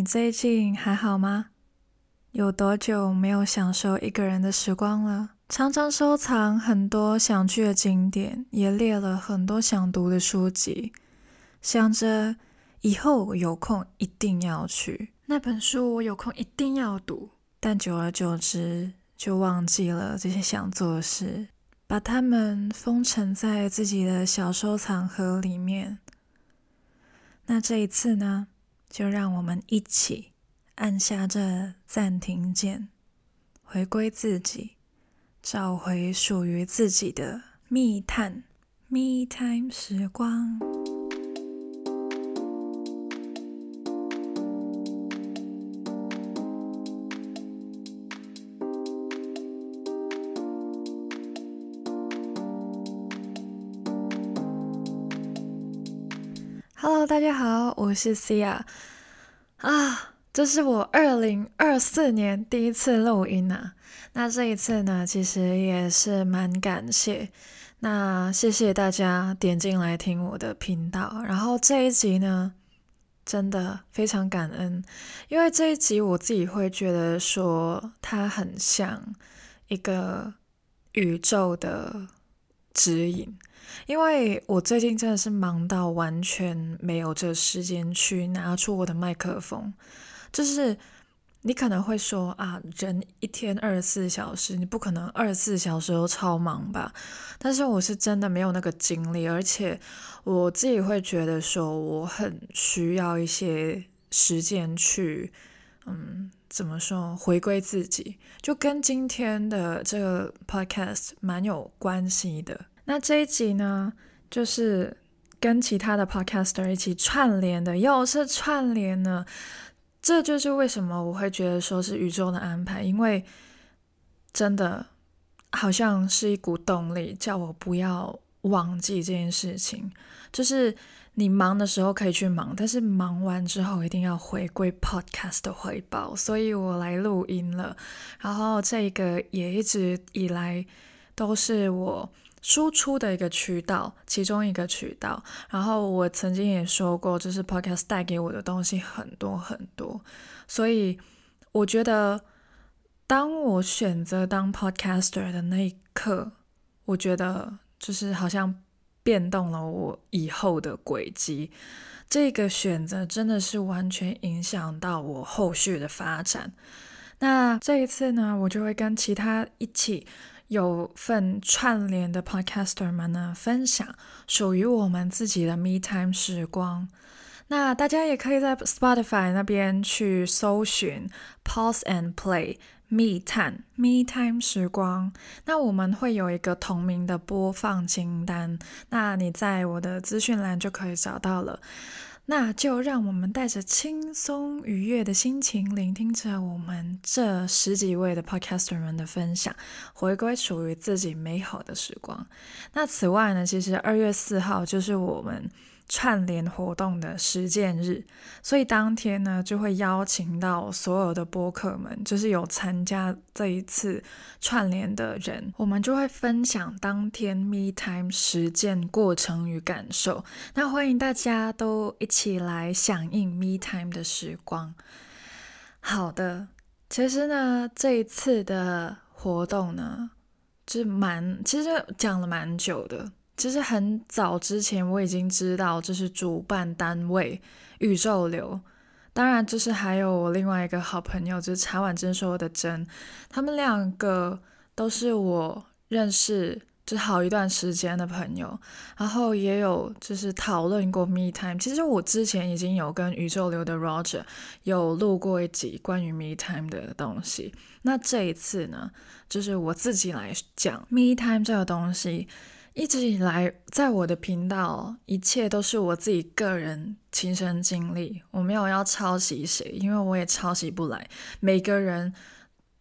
你最近还好吗？有多久没有享受一个人的时光了？常常收藏很多想去的景点，也列了很多想读的书籍，想着以后有空一定要去。那本书我有空一定要读。但久而久之，就忘记了这些想做的事，把它们封存在自己的小收藏盒里面。那这一次呢，就让我们一起按下这暂停键，回归自己，找回属于自己的密探 Me Time 时光。大家好，我是 Cia 啊，这是我二零二四年第一次录音啊。那这一次呢，其实也是蛮感谢，那谢谢大家点进来听我的频道。然后这一集呢，真的非常感恩，因为这一集我自己会觉得说，它很像一个宇宙的指引。因为我最近真的是忙到完全没有这时间去拿出我的麦克风，就是你可能会说啊，人一天二十四小时，你不可能二十四小时都超忙吧？但是我是真的没有那个精力，而且我自己会觉得说，我很需要一些时间去，嗯，怎么说，回归自己，就跟今天的这个 podcast 蛮有关系的。那这一集呢，就是跟其他的 podcaster 一起串联的，又是串联呢。这就是为什么我会觉得说是宇宙的安排，因为真的好像是一股动力，叫我不要忘记这件事情。就是你忙的时候可以去忙，但是忙完之后一定要回归 podcast 的回报。所以我来录音了，然后这个也一直以来都是我。输出的一个渠道，其中一个渠道。然后我曾经也说过，就是 Podcast 带给我的东西很多很多。所以我觉得，当我选择当 Podcaster 的那一刻，我觉得就是好像变动了我以后的轨迹。这个选择真的是完全影响到我后续的发展。那这一次呢，我就会跟其他一起。有份串联的 podcaster 们呢，分享属于我们自己的 me time 时光。那大家也可以在 Spotify 那边去搜寻 Pause and Play me time me time 时光。那我们会有一个同名的播放清单，那你在我的资讯栏就可以找到了。那就让我们带着轻松愉悦的心情，聆听着我们这十几位的 podcaster 们的分享，回归属于自己美好的时光。那此外呢，其实二月四号就是我们。串联活动的实践日，所以当天呢，就会邀请到所有的播客们，就是有参加这一次串联的人，我们就会分享当天 Me Time 实践过程与感受。那欢迎大家都一起来响应 Me Time 的时光。好的，其实呢，这一次的活动呢，就蛮，其实讲了蛮久的。其实很早之前我已经知道这是主办单位宇宙流，当然就是还有我另外一个好朋友，就是茶碗珍说的珍，他们两个都是我认识就好一段时间的朋友，然后也有就是讨论过 Me Time。其实我之前已经有跟宇宙流的 Roger 有录过一集关于 Me Time 的东西，那这一次呢，就是我自己来讲 Me Time 这个东西。一直以来，在我的频道，一切都是我自己个人亲身经历，我没有要抄袭谁，因为我也抄袭不来。每个人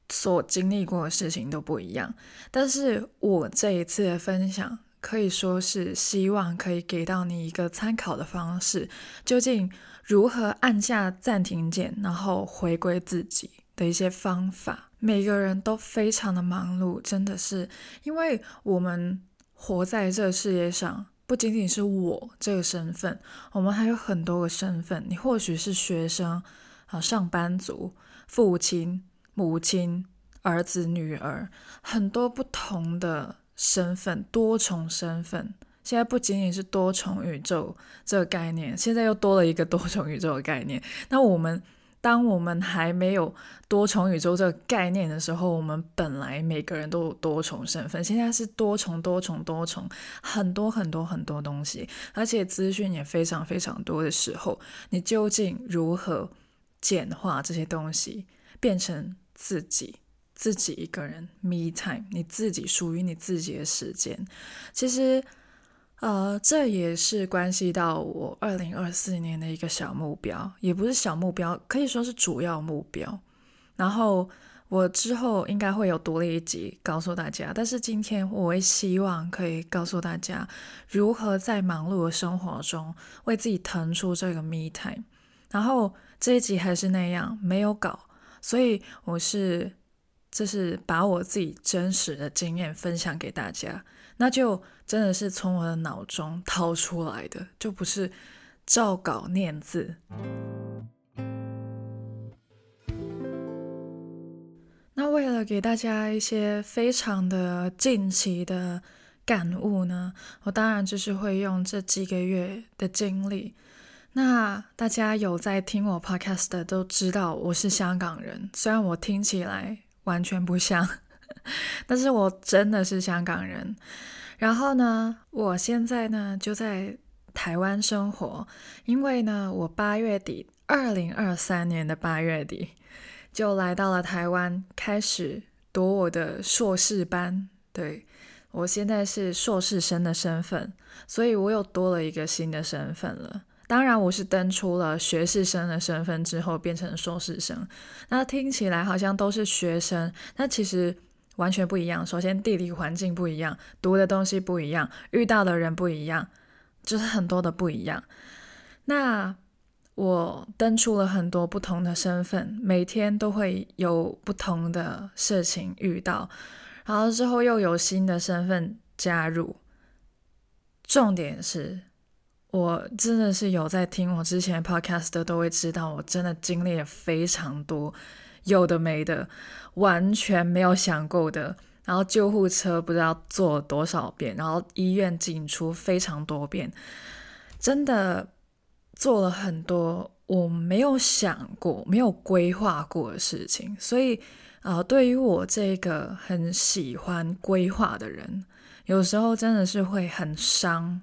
所经历过的事情都不一样，但是我这一次的分享，可以说是希望可以给到你一个参考的方式，究竟如何按下暂停键，然后回归自己的一些方法。每个人都非常的忙碌，真的是，因为我们。活在这世界上，不仅仅是我这个身份，我们还有很多个身份。你或许是学生，啊，上班族、父亲、母亲、儿子、女儿，很多不同的身份，多重身份。现在不仅仅是多重宇宙这个概念，现在又多了一个多重宇宙的概念。那我们。当我们还没有多重宇宙这个概念的时候，我们本来每个人都有多重身份。现在是多重、多重、多重，很多很多很多东西，而且资讯也非常非常多的时候，你究竟如何简化这些东西，变成自己自己一个人 me time，你自己属于你自己的时间？其实。呃，这也是关系到我二零二四年的一个小目标，也不是小目标，可以说是主要目标。然后我之后应该会有独立一集告诉大家，但是今天我会希望可以告诉大家，如何在忙碌的生活中为自己腾出这个 me time。然后这一集还是那样，没有搞，所以我是就是把我自己真实的经验分享给大家。那就真的是从我的脑中掏出来的，就不是照稿念字。那为了给大家一些非常的近期的感悟呢，我当然就是会用这几个月的经历。那大家有在听我 podcast 的都知道我是香港人，虽然我听起来完全不像。但是我真的是香港人，然后呢，我现在呢就在台湾生活，因为呢，我八月底，二零二三年的八月底就来到了台湾，开始读我的硕士班。对，我现在是硕士生的身份，所以我又多了一个新的身份了。当然，我是登出了学士生的身份之后变成硕士生，那听起来好像都是学生，那其实。完全不一样。首先，地理环境不一样，读的东西不一样，遇到的人不一样，就是很多的不一样。那我登出了很多不同的身份，每天都会有不同的事情遇到，然后之后又有新的身份加入。重点是，我真的是有在听我之前 podcast 的，都会知道，我真的经历了非常多。有的没的，完全没有想过的。然后救护车不知道坐了多少遍，然后医院进出非常多遍，真的做了很多我没有想过、没有规划过的事情。所以，啊、呃，对于我这个很喜欢规划的人，有时候真的是会很伤，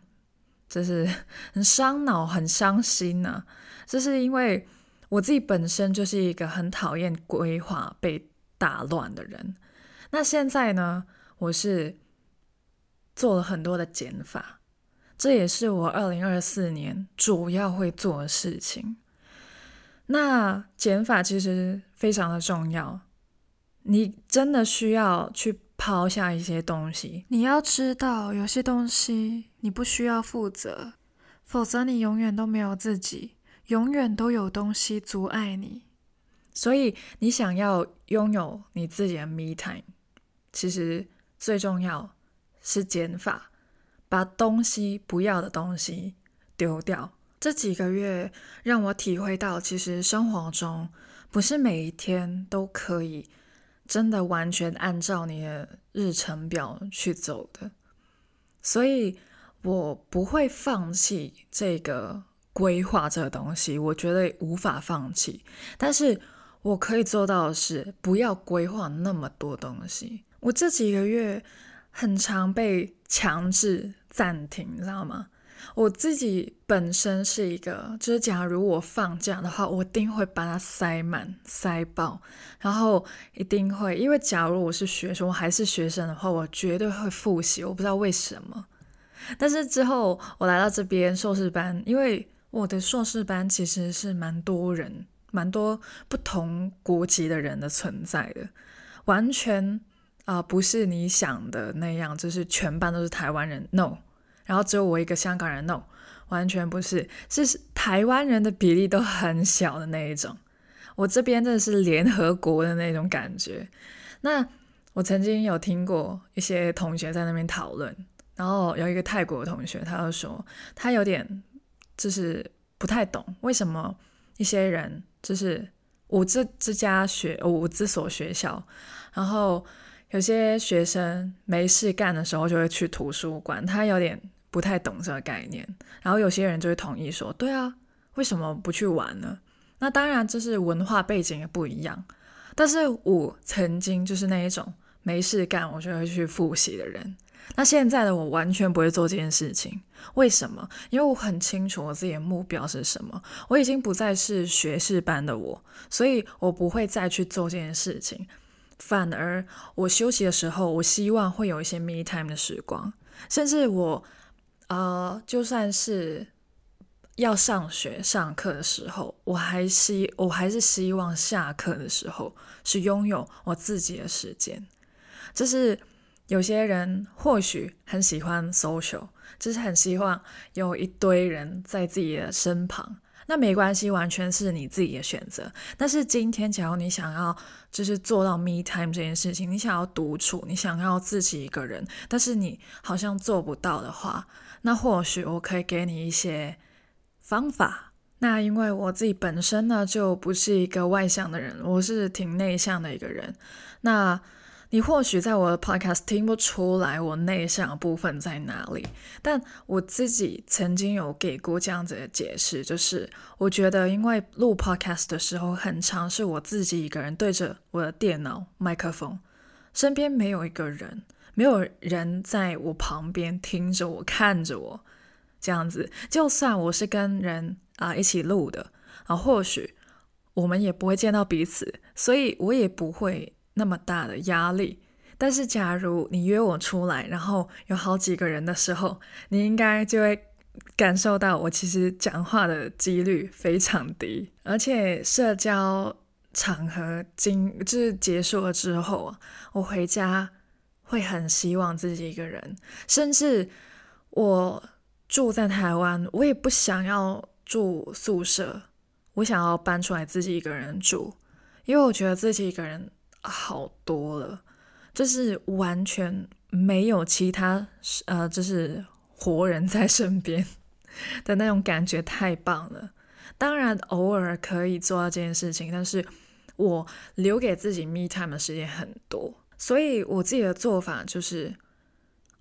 就是 很伤脑、很伤心呢、啊。这是因为。我自己本身就是一个很讨厌规划被打乱的人。那现在呢，我是做了很多的减法，这也是我二零二四年主要会做的事情。那减法其实非常的重要，你真的需要去抛下一些东西。你要知道，有些东西你不需要负责，否则你永远都没有自己。永远都有东西阻碍你，所以你想要拥有你自己的 me time，其实最重要是减法，把东西不要的东西丢掉。这几个月让我体会到，其实生活中不是每一天都可以真的完全按照你的日程表去走的，所以我不会放弃这个。规划这个东西，我觉得无法放弃。但是我可以做到的是，不要规划那么多东西。我这几个月很常被强制暂停，你知道吗？我自己本身是一个，就是假如我放假的话，我一定会把它塞满、塞爆，然后一定会，因为假如我是学生，我还是学生的话，我绝对会复习。我不知道为什么，但是之后我来到这边硕士班，因为我的硕士班其实是蛮多人，蛮多不同国籍的人的存在的，完全啊、不是你想的那样，就是全班都是台湾人，no，然后只有我一个香港人，no，完全不是，是台湾人的比例都很小的那一种。我这边真的是联合国的那种感觉。那我曾经有听过一些同学在那边讨论，然后有一个泰国的同学，他就说他有点。就是不太懂为什么一些人就是我这这家学我这所学校，然后有些学生没事干的时候就会去图书馆，他有点不太懂这个概念。然后有些人就会同意说：“对啊，为什么不去玩呢？”那当然，就是文化背景也不一样。但是我曾经就是那一种没事干我就会去复习的人。那现在的我完全不会做这件事情，为什么？因为我很清楚我自己的目标是什么。我已经不再是学士班的我，所以我不会再去做这件事情。反而我休息的时候，我希望会有一些 me time 的时光。甚至我，呃，就算是要上学上课的时候，我还希我还是希望下课的时候是拥有我自己的时间。这是。有些人或许很喜欢 social，就是很希望有一堆人在自己的身旁。那没关系，完全是你自己的选择。但是今天，假如你想要就是做到 me time 这件事情，你想要独处，你想要自己一个人，但是你好像做不到的话，那或许我可以给你一些方法。那因为我自己本身呢，就不是一个外向的人，我是挺内向的一个人。那你或许在我的 podcast 听不出来我内向的部分在哪里，但我自己曾经有给过这样子的解释，就是我觉得因为录 podcast 的时候很常是我自己一个人对着我的电脑麦克风，身边没有一个人，没有人在我旁边听着我看着我这样子，就算我是跟人啊、一起录的啊，或许我们也不会见到彼此，所以我也不会。那么大的压力，但是假如你约我出来，然后有好几个人的时候，你应该就会感受到我其实讲话的几率非常低，而且社交场合经就是结束了之后啊，我回家会很希望自己一个人，甚至我住在台湾，我也不想要住宿舍，我想要搬出来自己一个人住，因为我觉得自己一个人。好多了，就是完全没有其他呃，就是活人在身边 的那种感觉，太棒了。当然偶尔可以做到这件事情，但是我留给自己 me time 的时间很多，所以我自己的做法就是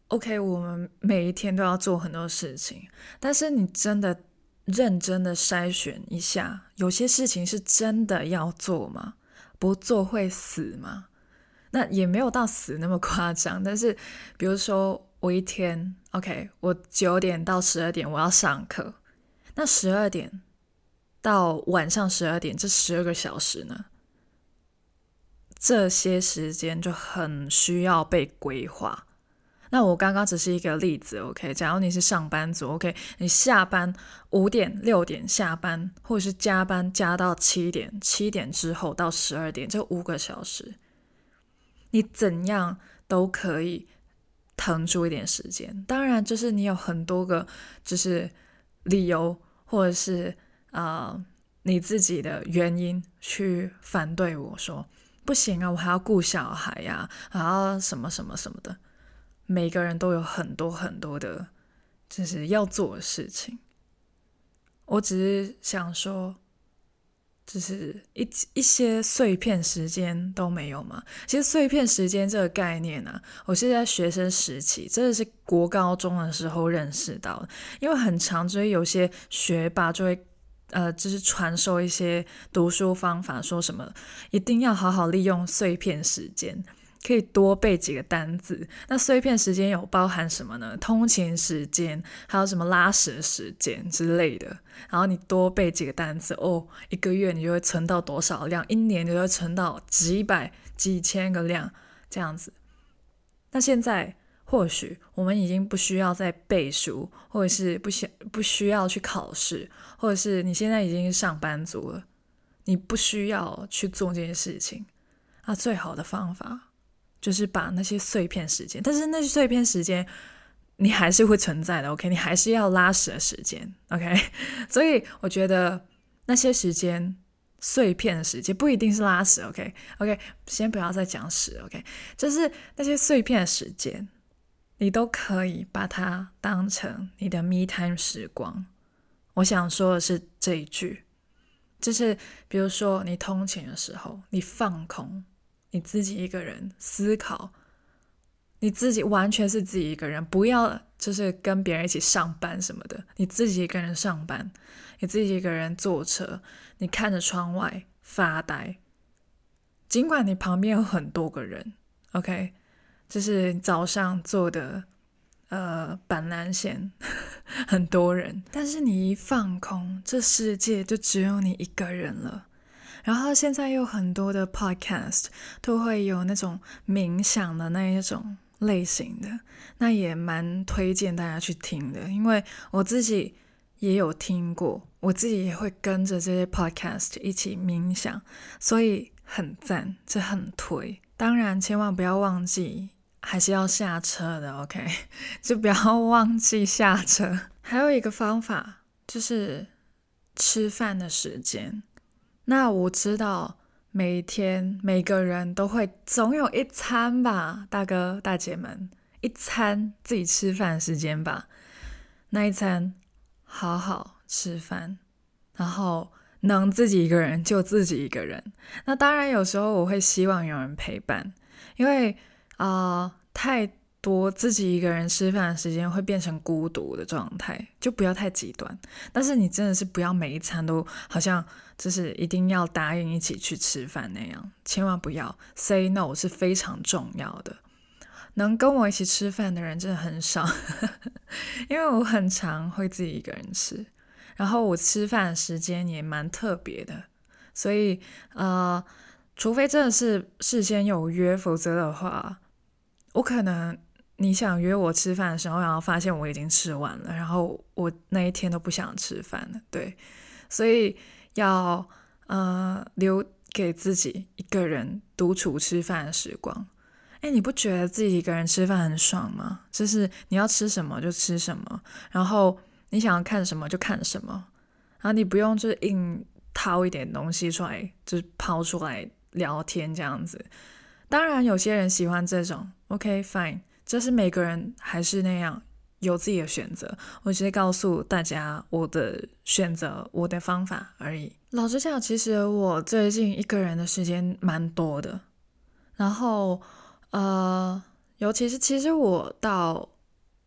，OK，我们每一天都要做很多事情，但是你真的认真的筛选一下，有些事情是真的要做吗？不做会死吗？那也没有到死那么夸张。但是，比如说我一天，OK，我九点到十二点我要上课，那十二点到晚上十二点这十二个小时呢？这些时间就很需要被规划。那我刚刚只是一个例子，OK？假如你是上班族，OK？你下班五点六点下班，或者是加班加到七点，七点之后到十二点，这五个小时，你怎样都可以腾出一点时间。当然，就是你有很多个就是理由，或者是啊、呃、你自己的原因去反对我说不行啊，我还要顾小孩呀、啊，还要什么什么什么的。每个人都有很多很多的，就是要做的事情。我只是想说，就是一一些碎片时间都没有嘛。其实碎片时间这个概念呢、我是在学生时期，真的是国高中的时候认识到的。因为很常，所以有些学霸就会呃，就是传授一些读书方法，说什么一定要好好利用碎片时间。可以多背几个单字。那碎片时间有包含什么呢？通勤时间，还有什么拉屎时间之类的。然后你多背几个单词，哦，一个月你就会存到多少量，一年你就会存到几百、几千个量这样子。那现在或许我们已经不需要再背书，或者是不需不需要去考试，或者是你现在已经上班族了，你不需要去做这件事情。那最好的方法。就是把那些碎片时间，但是那些碎片时间你还是会存在的，OK？你还是要拉屎的时间，OK？所以我觉得那些时间碎片的时间不一定是拉屎，OK？OK？、先不要再讲屎，OK？就是那些碎片时间，你都可以把它当成你的 me time 时光。我想说的是这一句。就是比如说你通勤的时候，你放空，你自己一个人思考，你自己完全是自己一个人，不要就是跟别人一起上班什么的，你自己一个人上班，你自己一个人坐车，你看着窗外发呆，尽管你旁边有很多个人，OK，就是早上坐的。呃，板蓝线 很多人，但是你一放空，这世界就只有你一个人了。然后现在有很多的 podcast 都会有那种冥想的那一种类型的，那也蛮推荐大家去听的，因为我自己也有听过，我自己也会跟着这些 podcast 一起冥想，所以很赞，这很推。当然，千万不要忘记。还是要下车的，OK，就不要忘记下车。还有一个方法就是吃饭的时间。那我知道每天每个人都会总有一餐吧，大哥大姐们，一餐自己吃饭时间吧。那一餐好好吃饭，然后能自己一个人就自己一个人。那当然有时候我会希望有人陪伴，因为。啊、太多自己一个人吃饭的时间会变成孤独的状态，就不要太极端。但是你真的是不要每一餐都好像就是一定要答应一起去吃饭那样，千万不要 say no 是非常重要的。能跟我一起吃饭的人真的很少，因为我很常会自己一个人吃，然后我吃饭的时间也蛮特别的，所以呃，除非真的是事先有约，否则的话。我可能你想约我吃饭的时候，然后发现我已经吃完了，然后我那一天都不想吃饭了，对，所以要呃留给自己一个人独处吃饭的时光。哎，你不觉得自己一个人吃饭很爽吗？就是你要吃什么就吃什么，然后你想要看什么就看什么，然后你不用就是硬掏一点东西出来，就是抛出来聊天这样子。当然，有些人喜欢这种，OK fine，这是每个人还是那样有自己的选择。我直接告诉大家我的选择，我的方法而已。老实讲，其实我最近一个人的时间蛮多的。然后，呃，尤其是其实我到，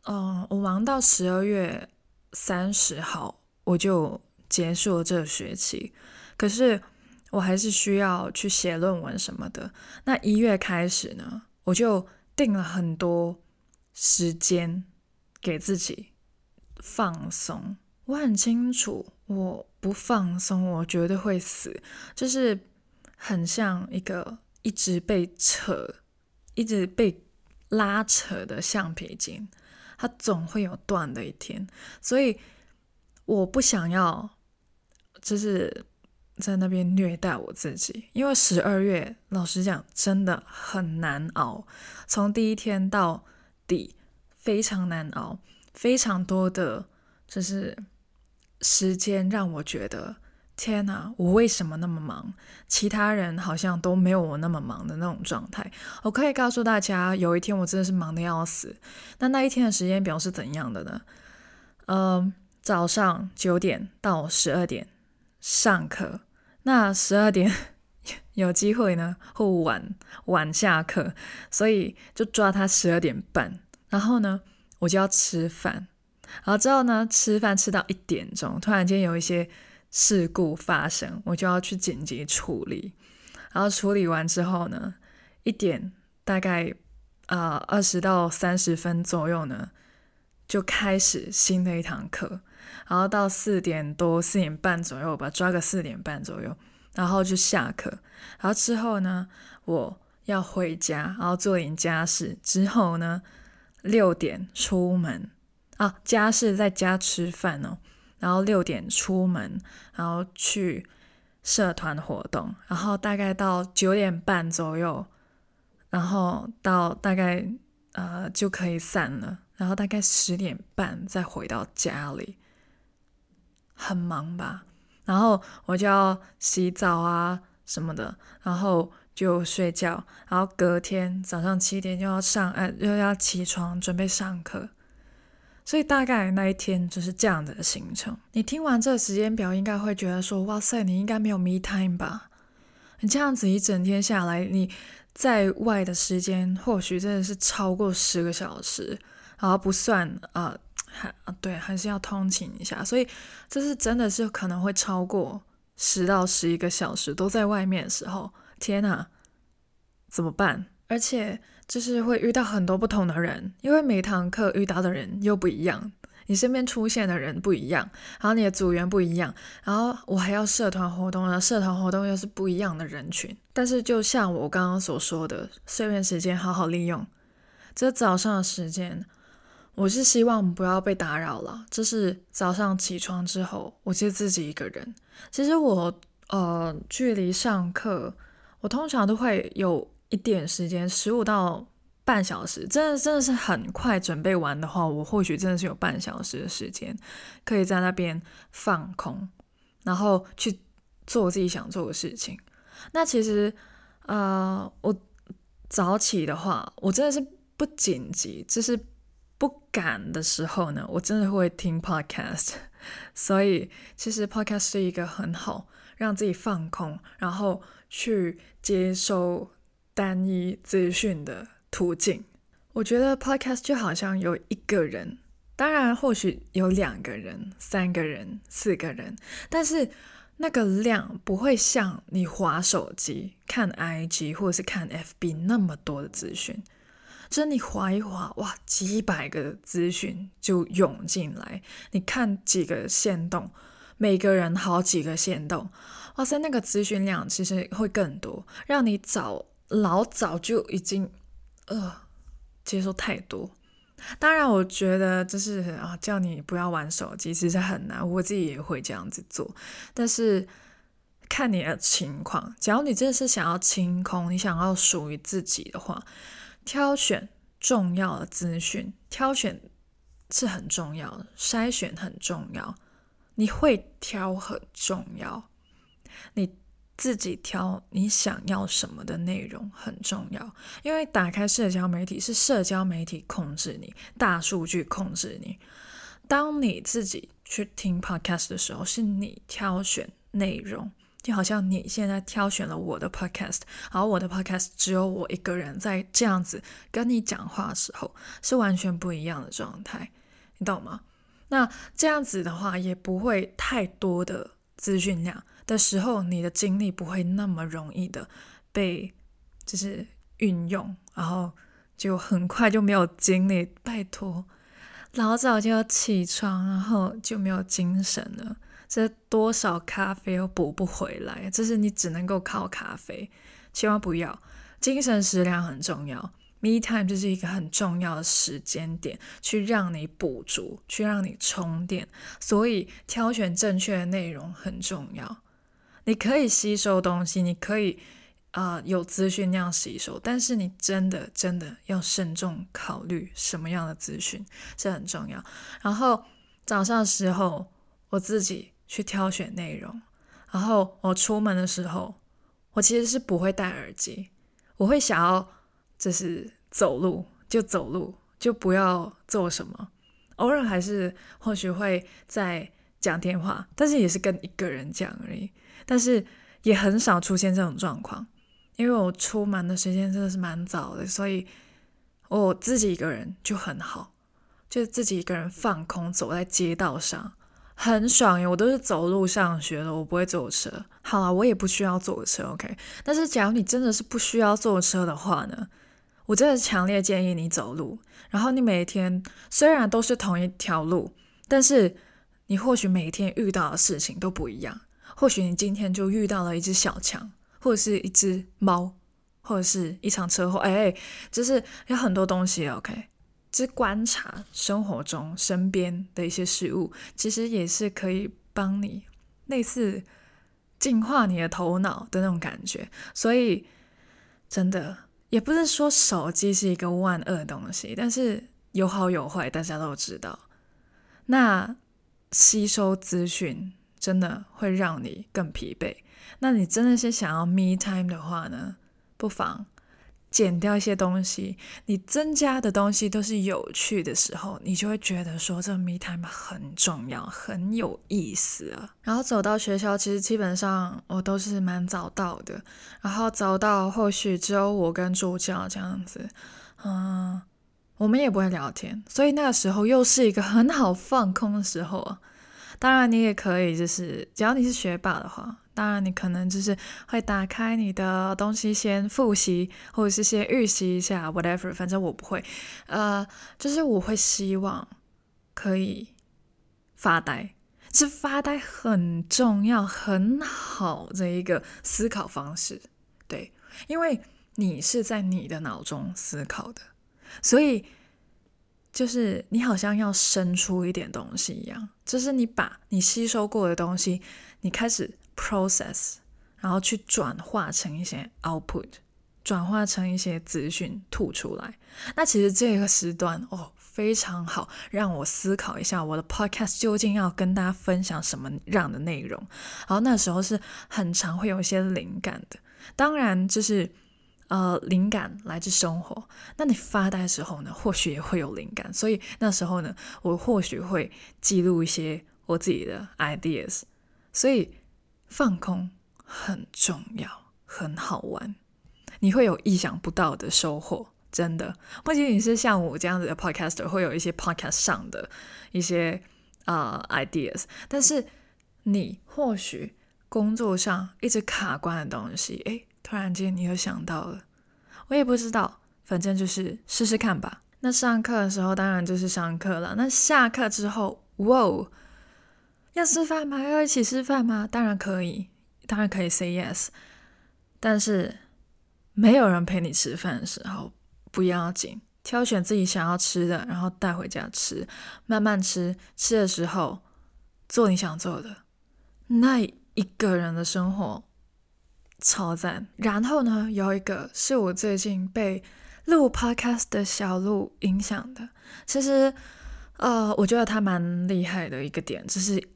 嗯、我忙到十二月三十号我就结束了这个学期，可是。我还是需要去写论文什么的。那一月开始呢，我就定了很多时间给自己放松。我很清楚，我不放松，我绝对会死。就是很像一个一直被扯、一直被拉扯的橡皮筋，它总会有断的一天。所以我不想要，就是。在那边虐待我自己，因为十二月老实讲真的很难熬，从第一天到底非常难熬，非常多的就是时间让我觉得天哪，我为什么那么忙？其他人好像都没有我那么忙的那种状态。我可以告诉大家，有一天我真的是忙得要死。那那一天的时间表是怎样的呢？嗯、早上九点到十二点上课。那十二点 有机会呢，会晚晚下课，所以就抓他十二点半。然后呢，我就要吃饭。然后之后呢，吃饭吃到一点钟，突然间有一些事故发生，我就要去紧急处理。然后处理完之后呢，一点大概啊二十到三十分左右呢，就开始新的一堂课。然后到四点多四点半左右吧，抓个四点半左右，然后就下课。然后之后呢，我要回家，然后做点家事。之后呢，六点出门啊，家事在家吃饭哦。然后六点出门，然后去社团活动。然后大概到九点半左右，然后到大概呃就可以散了。然后大概十点半再回到家里。很忙吧，然后我就要洗澡啊什么的，然后就睡觉，然后隔天早上七点就要上，哎，又要起床准备上课。所以大概那一天就是这样的行程。你听完这个时间表，应该会觉得说：“哇塞，你应该没有 me time 吧？”你这样子一整天下来，你在外的时间或许真的是超过十个小时，然后不算啊，还、呃、对，还是要通勤一下，所以这是真的是可能会超过十到十一个小时都在外面的时候，天哪，怎么办？而且。就是会遇到很多不同的人，因为每堂课遇到的人又不一样，你身边出现的人不一样，然后你的组员不一样，然后我还要社团活动啊，社团活动又是不一样的人群。但是就像我刚刚所说的，碎片时间好好利用。这早上的时间，我是希望不要被打扰了。这是早上起床之后，我就自己一个人。其实我呃，距离上课，我通常都会有。一点时间，十五到半小时，真的真的是很快。准备完的话，我或许真的是有半小时的时间，可以在那边放空，然后去做我自己想做的事情。那其实，呃，我早起的话，我真的是不紧急，就是不敢的时候呢，我真的会听 podcast。所以，其实 podcast 是一个很好让自己放空，然后去接收。单一资讯的途径，我觉得 podcast 就好像有一个人，当然或许有两个人、三个人、四个人，但是那个量不会像你滑手机、看 IG 或者是看 FB 那么多的资讯，就你滑一滑，哇，几百个资讯就涌进来，你看几个限动，每个人好几个限动，哇塞，那个资讯量其实会更多，让你早。老早就已经，呃，接受太多。当然，我觉得就是啊，叫你不要玩手机，其实很难。我自己也会这样子做。但是看你的情况，假如你真的是想要清空，你想要属于自己的话，挑选重要的资讯，挑选是很重要的，筛选很重要。你会挑很重要，你。自己挑你想要什么的内容很重要，因为打开社交媒体是社交媒体控制你，大数据控制你。当你自己去听 podcast 的时候，是你挑选内容，就好像你现在挑选了我的 podcast，而我的 podcast 只有我一个人在这样子跟你讲话的时候，是完全不一样的状态，你懂吗？那这样子的话，也不会太多的资讯量。的时候，你的精力不会那么容易的被就是运用，然后就很快就没有精力。拜托，老早就要起床，然后就没有精神了。这多少咖啡又补不回来，这是你只能够靠咖啡，千万不要。精神食粮很重要，Me time 就是一个很重要的时间点，去让你补足，去让你充电。所以挑选正确的内容很重要。你可以吸收东西，你可以啊、呃、有资讯那样吸收，但是你真的真的要慎重考虑什么样的资讯是很重要。然后早上的时候我自己去挑选内容，然后我出门的时候我其实是不会戴耳机，我会想要就是走路就走路，就不要做什么，偶尔还是或许会在讲电话，但是也是跟一个人讲而已。但是也很少出现这种状况，因为我出门的时间真的是蛮早的，所以我自己一个人就很好，就自己一个人放空，走在街道上很爽耶。我都是走路上学的，我不会坐车。好了，我也不需要坐车，OK。但是假如你真的是不需要坐车的话呢，我真的强烈建议你走路。然后你每天虽然都是同一条路，但是你或许每天遇到的事情都不一样。或许你今天就遇到了一只小强，或者是一只猫，或者是一场车祸，哎，就是有很多东西，OK，就是观察生活中身边的一些事物，其实也是可以帮你类似净化你的头脑的那种感觉。所以，真的也不是说手机是一个万恶的东西，但是有好有坏，大家都知道。那吸收资讯。真的会让你更疲惫。那你真的是想要 me time 的话呢？不妨减掉一些东西，你增加的东西都是有趣的时候，你就会觉得说这 me time 很重要，很有意思啊。然后走到学校，其实基本上我都是蛮早到的，然后早到或许只有我跟助教这样子，嗯，我们也不会聊天，所以那个时候又是一个很好放空的时候啊。当然你也可以，就是只要你是学霸的话。当然，你可能就是会打开你的东西先复习，或者是先预习一下，whatever。反正我不会，呃，就是我会希望可以发呆，其实发呆很重要，很好的一个思考方式。对，因为你是在你的脑中思考的，所以就是你好像要生出一点东西一样，就是你把你吸收过的东西，你开始。process，然后去转化成一些 output，转化成一些资讯吐出来。那其实这个时段哦非常好，让我思考一下我的 podcast 究竟要跟大家分享什么样的内容。然后那时候是很常会有一些灵感的，当然就是呃灵感来自生活。那你发呆的时候呢，或许也会有灵感。所以那时候呢，我或许会记录一些我自己的 ideas。所以。放空很重要，很好玩，你会有意想不到的收获，真的。不仅仅是像我这样子的 podcaster 会有一些 podcast 上的一些啊、ideas，但是你或许工作上一直卡关的东西，诶，突然间你又想到了，我也不知道，反正就是试试看吧。那上课的时候当然就是上课了，那下课之后，哇！要吃饭吗？要一起吃饭吗？当然可以，当然可以 say yes。但是没有人陪你吃饭的时候，不要紧，挑选自己想要吃的，然后带回家吃，慢慢吃。吃的时候做你想做的，那一个人的生活超赞。然后呢，有一个是我最近被录 podcast 的小鹿影响的。其实，呃，我觉得他蛮厉害的一个点，就是。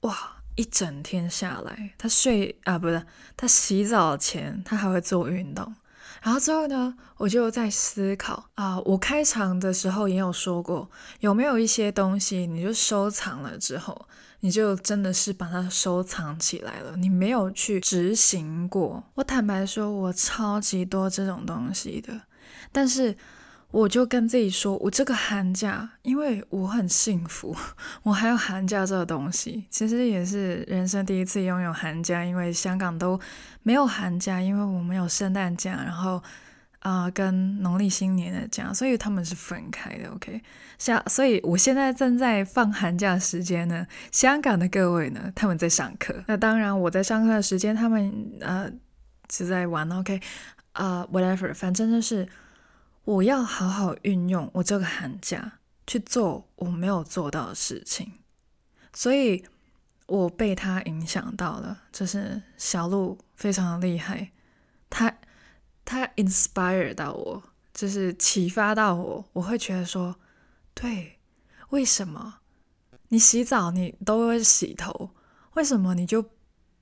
哇！一整天下来，他睡啊，不是他洗澡前，他还会做运动。然后之后呢，我就在思考啊，我开场的时候也有说过，有没有一些东西，你就收藏了之后，你就真的是把它收藏起来了，你没有去执行过。我坦白说，我超级多这种东西的，但是。我就跟自己说，我这个寒假，因为我很幸福，我还有寒假这个东西，其实也是人生第一次拥有寒假，因为香港都没有寒假，因为我们有圣诞假，然后啊、跟农历新年的假，所以他们是分开的。OK，下，所以我现在正在放寒假时间呢，香港的各位呢，他们在上课，那当然我在上课的时间，他们呃是在玩。OK，啊、whatever，反正就是。我要好好运用我这个寒假去做我没有做到的事情，所以我被他影响到了。就是小鹿非常的厉害，他他 inspire 到我，就是启发到我。我会觉得说，对，为什么你洗澡你都会洗头，为什么你就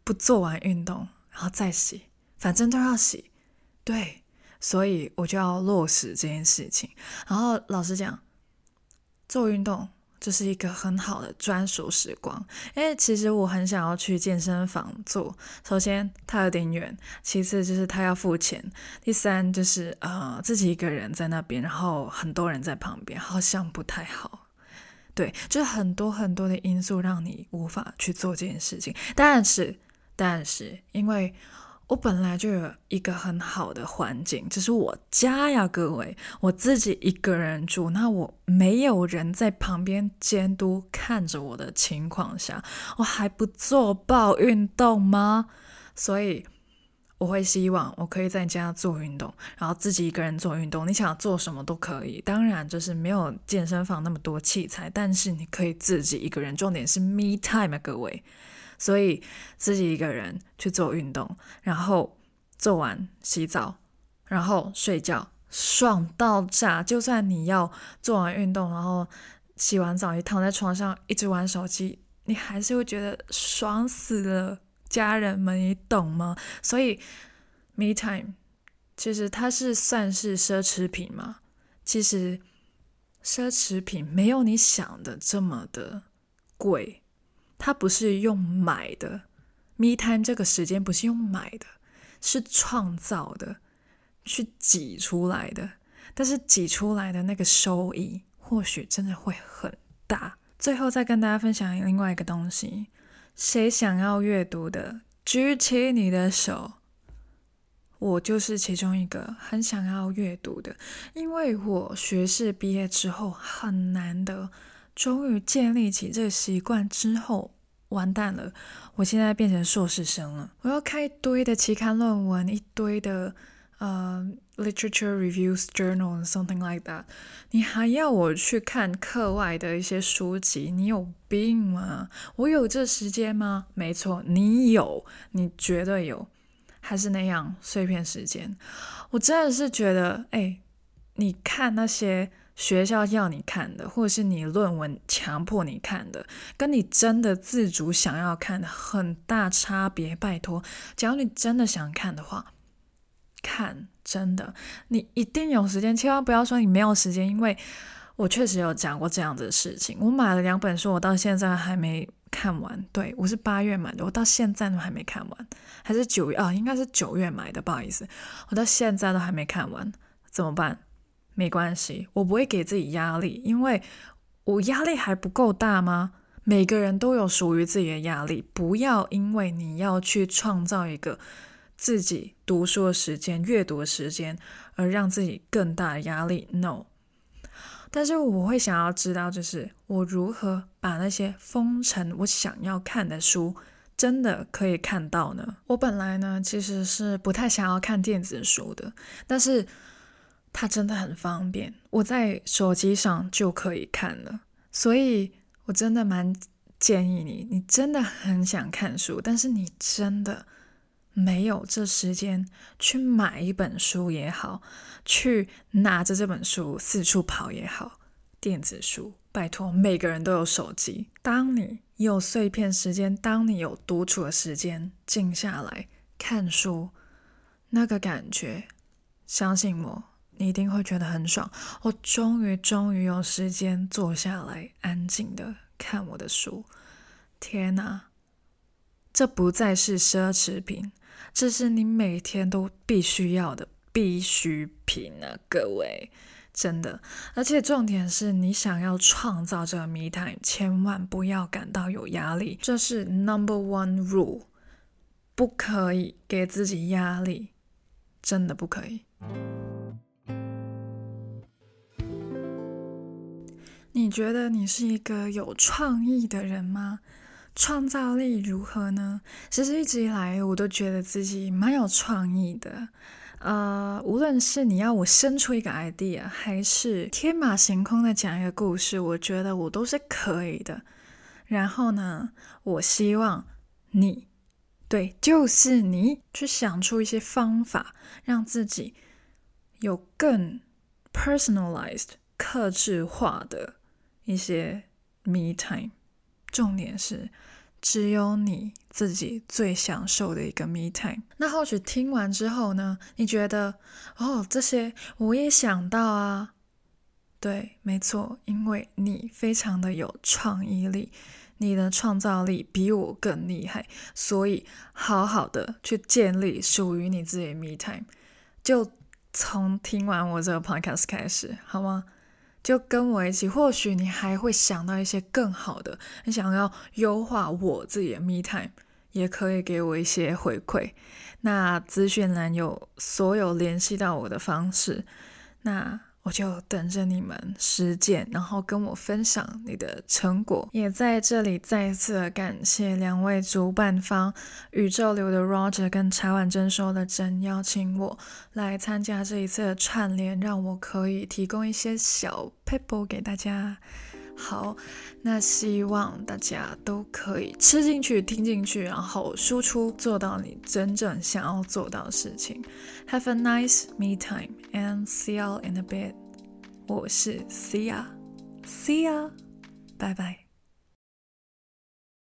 不做完运动然后再洗？反正都要洗，对。所以我就要落实这件事情。然后老实讲，做运动这是一个很好的专属时光。因为其实我很想要去健身房做。首先它有点远，其次就是它要付钱，第三就是呃自己一个人在那边，然后很多人在旁边，好像不太好。对，就是很多很多的因素让你无法去做这件事情。但是，但是因为。我本来就有一个很好的环境，这是我家呀，各位，我自己一个人住，那我没有人在旁边监督看着我的情况下，我还不做爆运动吗？所以我会希望我可以在家做运动，然后自己一个人做运动。你想做什么都可以，当然就是没有健身房那么多器材，但是你可以自己一个人，重点是 me time 啊，各位。所以自己一个人去做运动，然后做完洗澡，然后睡觉，爽到炸！就算你要做完运动，然后洗完澡，你躺在床上一直玩手机，你还是会觉得爽死了。家人们，你懂吗？所以，me time 其实它是算是奢侈品吗？其实奢侈品没有你想的这么的贵，它不是用买的，Me time 这个时间不是用买的，是创造的，去挤出来的。但是挤出来的那个收益，或许真的会很大。最后再跟大家分享另外一个东西，谁想要阅读的，举起你的手。我就是其中一个很想要阅读的，因为我学士毕业之后很难得，终于建立起这个习惯之后，完蛋了，我现在变成硕士生了，我要看一堆的期刊论文，一堆的呃、literature reviews journal something like that，你还要我去看课外的一些书籍，你有病吗？我有这时间吗？没错，你有，你绝对有。还是那样碎片时间，我真的是觉得，哎，你看那些学校要你看的，或者是你论文强迫你看的，跟你真的自主想要看的很大差别。拜托，假如你真的想看的话，看，真的，你一定有时间，千万不要说你没有时间，因为我确实有讲过这样子的事情。我买了两本书，我到现在还没。看完，对，我是八月买的，我到现在都还没看完，还是九月啊？应该是九月买的，不好意思，我到现在都还没看完，怎么办？没关系，我不会给自己压力，因为我压力还不够大吗？每个人都有属于自己的压力，不要因为你要去创造一个自己读书的时间、阅读的时间，而让自己更大的压力。No。但是我会想要知道，就是我如何把那些封尘我想要看的书，真的可以看到呢？我本来呢，其实是不太想要看电子书的，但是它真的很方便，我在手机上就可以看了。所以我真的蛮建议你，你真的很想看书，但是你真的。没有这时间去买一本书也好，去拿着这本书四处跑也好，电子书，拜托，每个人都有手机。当你有碎片时间，当你有独处的时间，静下来看书，那个感觉，相信我，你一定会觉得很爽。我终于终于有时间坐下来，安静的看我的书。天哪，这不再是奢侈品。这是你每天都必须要的必需品啊，各位，真的。而且重点是你想要创造这个 me time，千万不要感到有压力，这是 number one rule，不可以给自己压力，真的不可以。你觉得你是一个有创意的人吗？创造力如何呢？其实一直以来我都觉得自己蛮有创意的，呃，无论是你要我生出一个 idea，还是天马行空的讲一个故事，我觉得我都是可以的。然后呢，我希望你，对，就是你，去想出一些方法，让自己有更 personalized、克制化的一些 me time。重点是，只有你自己最享受的一个 me time。那或许听完之后呢，你觉得哦，这些我也想到啊。对，没错，因为你非常的有创意力，你的创造力比我更厉害，所以好好的去建立属于你自己的 me time。就从听完我这个 podcast 开始，好吗？就跟我一起，或许你还会想到一些更好的。你想要优化我自己的 me time，也可以给我一些回馈。那资讯栏有所有联系到我的方式。那。我就等着你们实践，然后跟我分享你的成果。也在这里再次感谢两位主办方宇宙流的 Roger 跟茶婉珍说的真邀请我来参加这一次的串联，让我可以提供一些小 pebble 给大家。好，那希望大家都可以吃进去、听进去，然后输出，做到你真正想要做到的事情。Have a nice me time and see you in a bit。我是 Sia，See ya，拜拜。